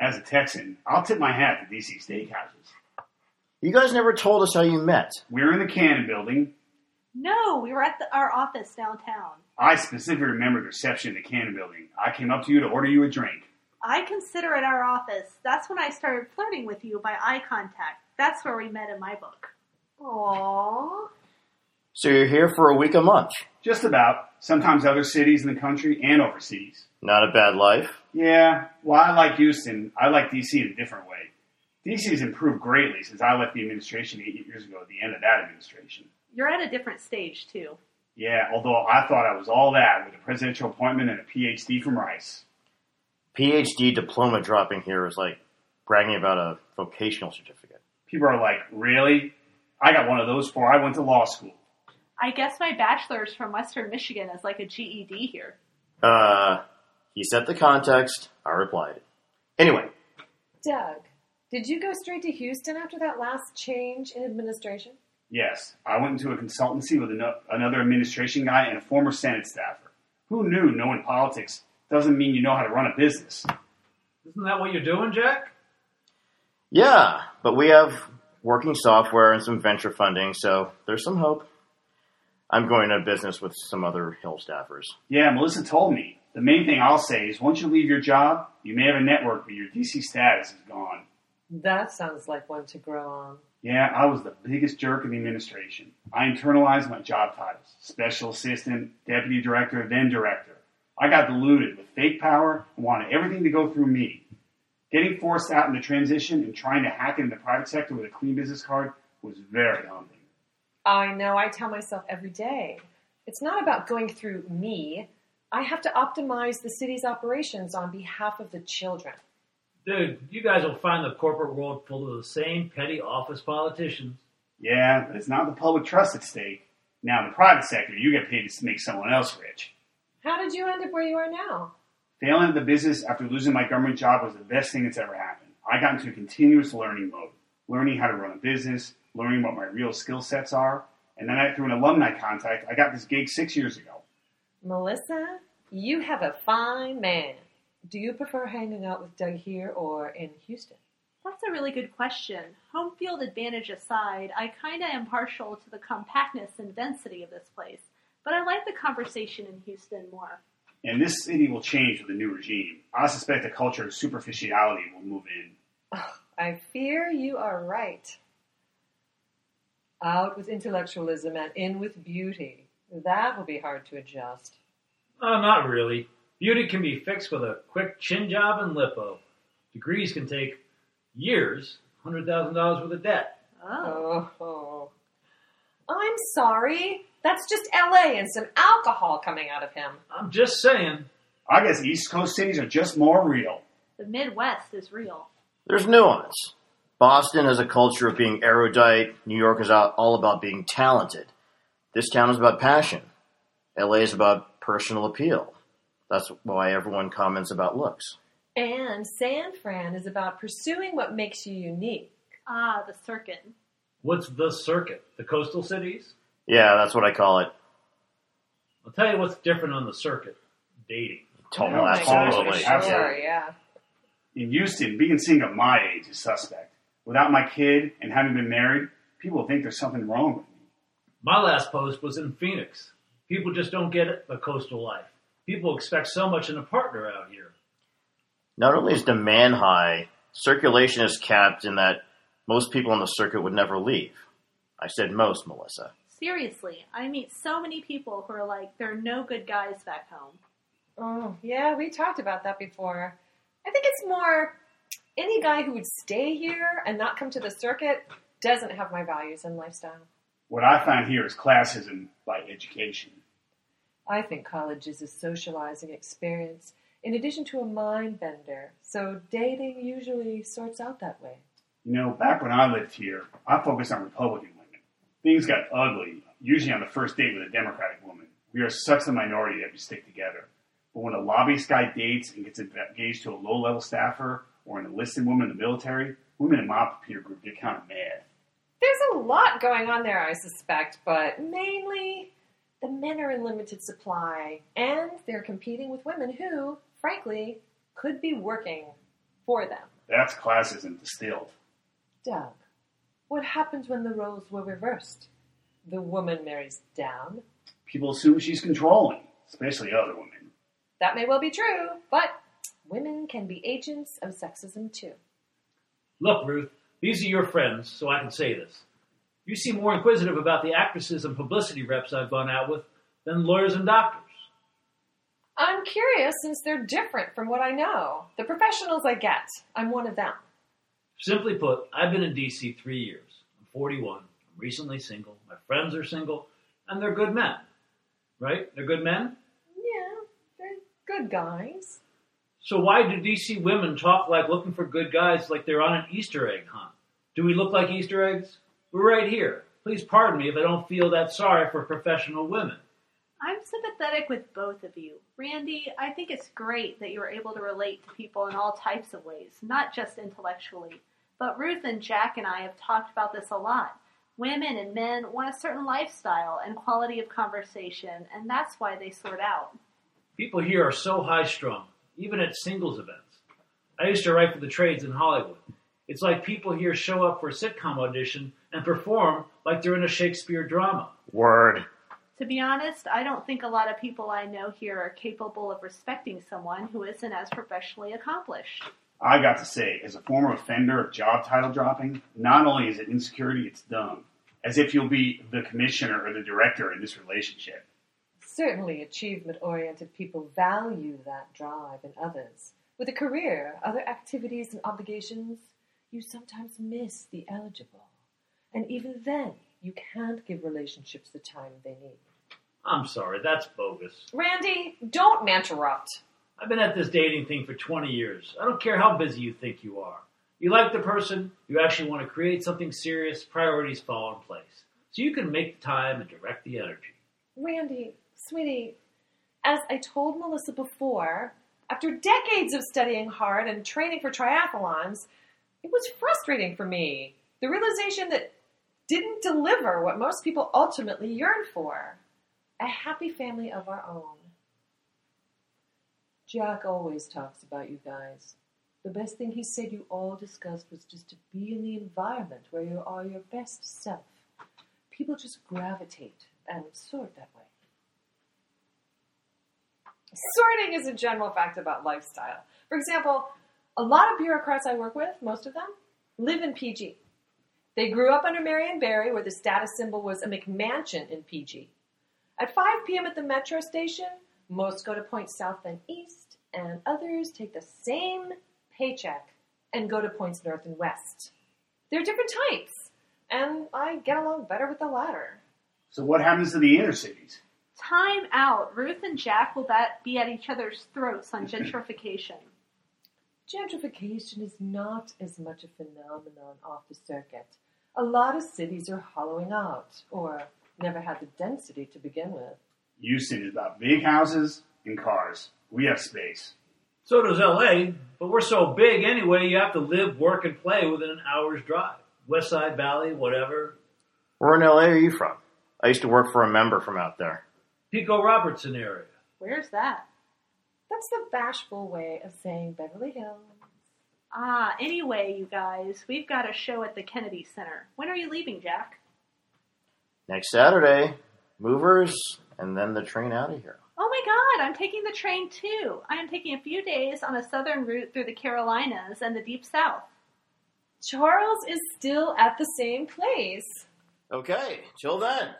As a Texan, I'll tip my hat to DC Steakhouses. You guys never told us how you met. We were in the Cannon building. No, we were at the, our office downtown. I specifically remember the reception in the Cannon building. I came up to you to order you a drink. I consider it our office. That's when I started flirting with you by eye contact. That's where we met in my book. Aww. So you're here for a week a month. Just about. Sometimes other cities in the country and overseas. Not a bad life. Yeah, well, I like Houston, I like DC in a different way. DC has improved greatly since I left the administration eight years ago at the end of that administration. You're at a different stage, too. Yeah, although I thought I was all that with a presidential appointment and a PhD from Rice. PhD diploma dropping here is like bragging about a vocational certificate. People are like, really? I got one of those before I went to law school. I guess my bachelor's from Western Michigan is like a GED here. Uh, he set the context. I replied. Anyway, Doug, did you go straight to Houston after that last change in administration? Yes, I went into a consultancy with ano- another administration guy and a former Senate staffer. Who knew knowing politics doesn't mean you know how to run a business? Isn't that what you're doing, Jack? yeah, but we have working software and some venture funding, so there's some hope. I'm going to business with some other Hill staffers. Yeah, Melissa told me. The main thing I'll say is once you leave your job, you may have a network, but your DC status is gone. That sounds like one to grow on. Yeah, I was the biggest jerk in the administration. I internalized my job titles special assistant, deputy director, then director. I got deluded with fake power and wanted everything to go through me. Getting forced out in the transition and trying to hack into the private sector with a clean business card was very humbling. I know, I tell myself every day. It's not about going through me. I have to optimize the city's operations on behalf of the children. Dude, you guys will find the corporate world full of the same petty office politicians. Yeah, but it's not the public trust at stake. Now, in the private sector, you get paid to make someone else rich. How did you end up where you are now? Failing at the business after losing my government job was the best thing that's ever happened. I got into a continuous learning mode, learning how to run a business, learning what my real skill sets are, and then I, through an alumni contact, I got this gig six years ago. Melissa, you have a fine man. Do you prefer hanging out with Doug here or in Houston? That's a really good question. Home field advantage aside, I kinda am partial to the compactness and density of this place, but I like the conversation in Houston more. And this city will change with the new regime. I suspect a culture of superficiality will move in. I fear you are right. Out with intellectualism and in with beauty. That will be hard to adjust. Oh, not really. Beauty can be fixed with a quick chin job and lipo. Degrees can take years, $100,000 worth of debt. Oh. Oh. I'm sorry. That's just LA and some alcohol coming out of him. I'm just saying. I guess East Coast cities are just more real. The Midwest is real. There's nuance. Boston has a culture of being erudite. New York is all about being talented. This town is about passion. LA is about personal appeal. That's why everyone comments about looks. And San Fran is about pursuing what makes you unique. Ah, the circuit. What's the circuit? The coastal cities? Yeah, that's what I call it. I'll tell you what's different on the circuit dating. Totally. Oh absolutely. gosh. Absolutely. Sure, yeah. In Houston, being single at my age is suspect. Without my kid and having been married, people think there's something wrong with me. My last post was in Phoenix. People just don't get it, the coastal life. People expect so much in a partner out here. Not only is demand high, circulation is capped in that most people on the circuit would never leave. I said most, Melissa. Seriously, I meet so many people who are like, there are no good guys back home. Oh, yeah, we talked about that before. I think it's more any guy who would stay here and not come to the circuit doesn't have my values and lifestyle. What I find here is classism by education. I think college is a socializing experience in addition to a mind bender, so dating usually sorts out that way. You know, back when I lived here, I focused on Republican women. Things got ugly, usually on the first date with a Democratic woman. We are such a minority that we stick together. But when a lobbyist guy dates and gets engaged to a low level staffer or an enlisted woman in the military, women in my peer group get kind of mad. There's a lot going on there, I suspect, but mainly the men are in limited supply and they're competing with women who, frankly, could be working for them. That's classism distilled. Doug, what happens when the roles were reversed? The woman marries down. People assume she's controlling, especially other women. That may well be true, but women can be agents of sexism too. Look, Ruth, these are your friends, so I can say this. You seem more inquisitive about the actresses and publicity reps I've gone out with than lawyers and doctors. I'm curious since they're different from what I know. The professionals I get, I'm one of them. Simply put, I've been in DC three years. I'm 41. I'm recently single. My friends are single, and they're good men. Right? They're good men? Yeah, they're good guys. So why do DC women talk like looking for good guys like they're on an Easter egg hunt? Do we look like Easter eggs? We're right here. Please pardon me if I don't feel that sorry for professional women. I'm sympathetic with both of you. Randy, I think it's great that you are able to relate to people in all types of ways, not just intellectually. But Ruth and Jack and I have talked about this a lot. Women and men want a certain lifestyle and quality of conversation, and that's why they sort out. People here are so high strung, even at singles events. I used to write for the trades in Hollywood. It's like people here show up for a sitcom audition and perform like they're in a Shakespeare drama. Word. To be honest, I don't think a lot of people I know here are capable of respecting someone who isn't as professionally accomplished. I got to say, as a former offender of job title dropping, not only is it insecurity, it's dumb. As if you'll be the commissioner or the director in this relationship. Certainly, achievement oriented people value that drive in others. With a career, other activities, and obligations, you sometimes miss the eligible. And even then, you can't give relationships the time they need. I'm sorry, that's bogus. Randy, don't interrupt. I've been at this dating thing for 20 years. I don't care how busy you think you are. You like the person, you actually want to create something serious, priorities fall in place. So you can make the time and direct the energy. Randy, sweetie, as I told Melissa before, after decades of studying hard and training for triathlons, it was frustrating for me. The realization that didn't deliver what most people ultimately yearn for a happy family of our own. Jack always talks about you guys. The best thing he said you all discussed was just to be in the environment where you are your best self. People just gravitate and sort that way. Sorting is a general fact about lifestyle. For example, a lot of bureaucrats I work with, most of them, live in PG. They grew up under Marion Barry, where the status symbol was a McMansion in PG. At 5 p.m. at the metro station, most go to points south and east, and others take the same paycheck and go to points north and west. They're different types, and I get along better with the latter. So what happens to the inner cities? Time out. Ruth and Jack will be at each other's throats on gentrification. Gentrification is not as much a phenomenon off the circuit. A lot of cities are hollowing out, or never had the density to begin with. Houston is about big houses and cars. We have space. So does LA, but we're so big anyway, you have to live, work, and play within an hour's drive. West Side Valley, whatever. Where in LA are you from? I used to work for a member from out there. Pico Robertson area. Where's that? That's the bashful way of saying Beverly Hills. Ah, anyway, you guys, we've got a show at the Kennedy Center. When are you leaving, Jack? Next Saturday, movers, and then the train out of here. Oh my god, I'm taking the train too. I am taking a few days on a southern route through the Carolinas and the Deep South. Charles is still at the same place. Okay, till then.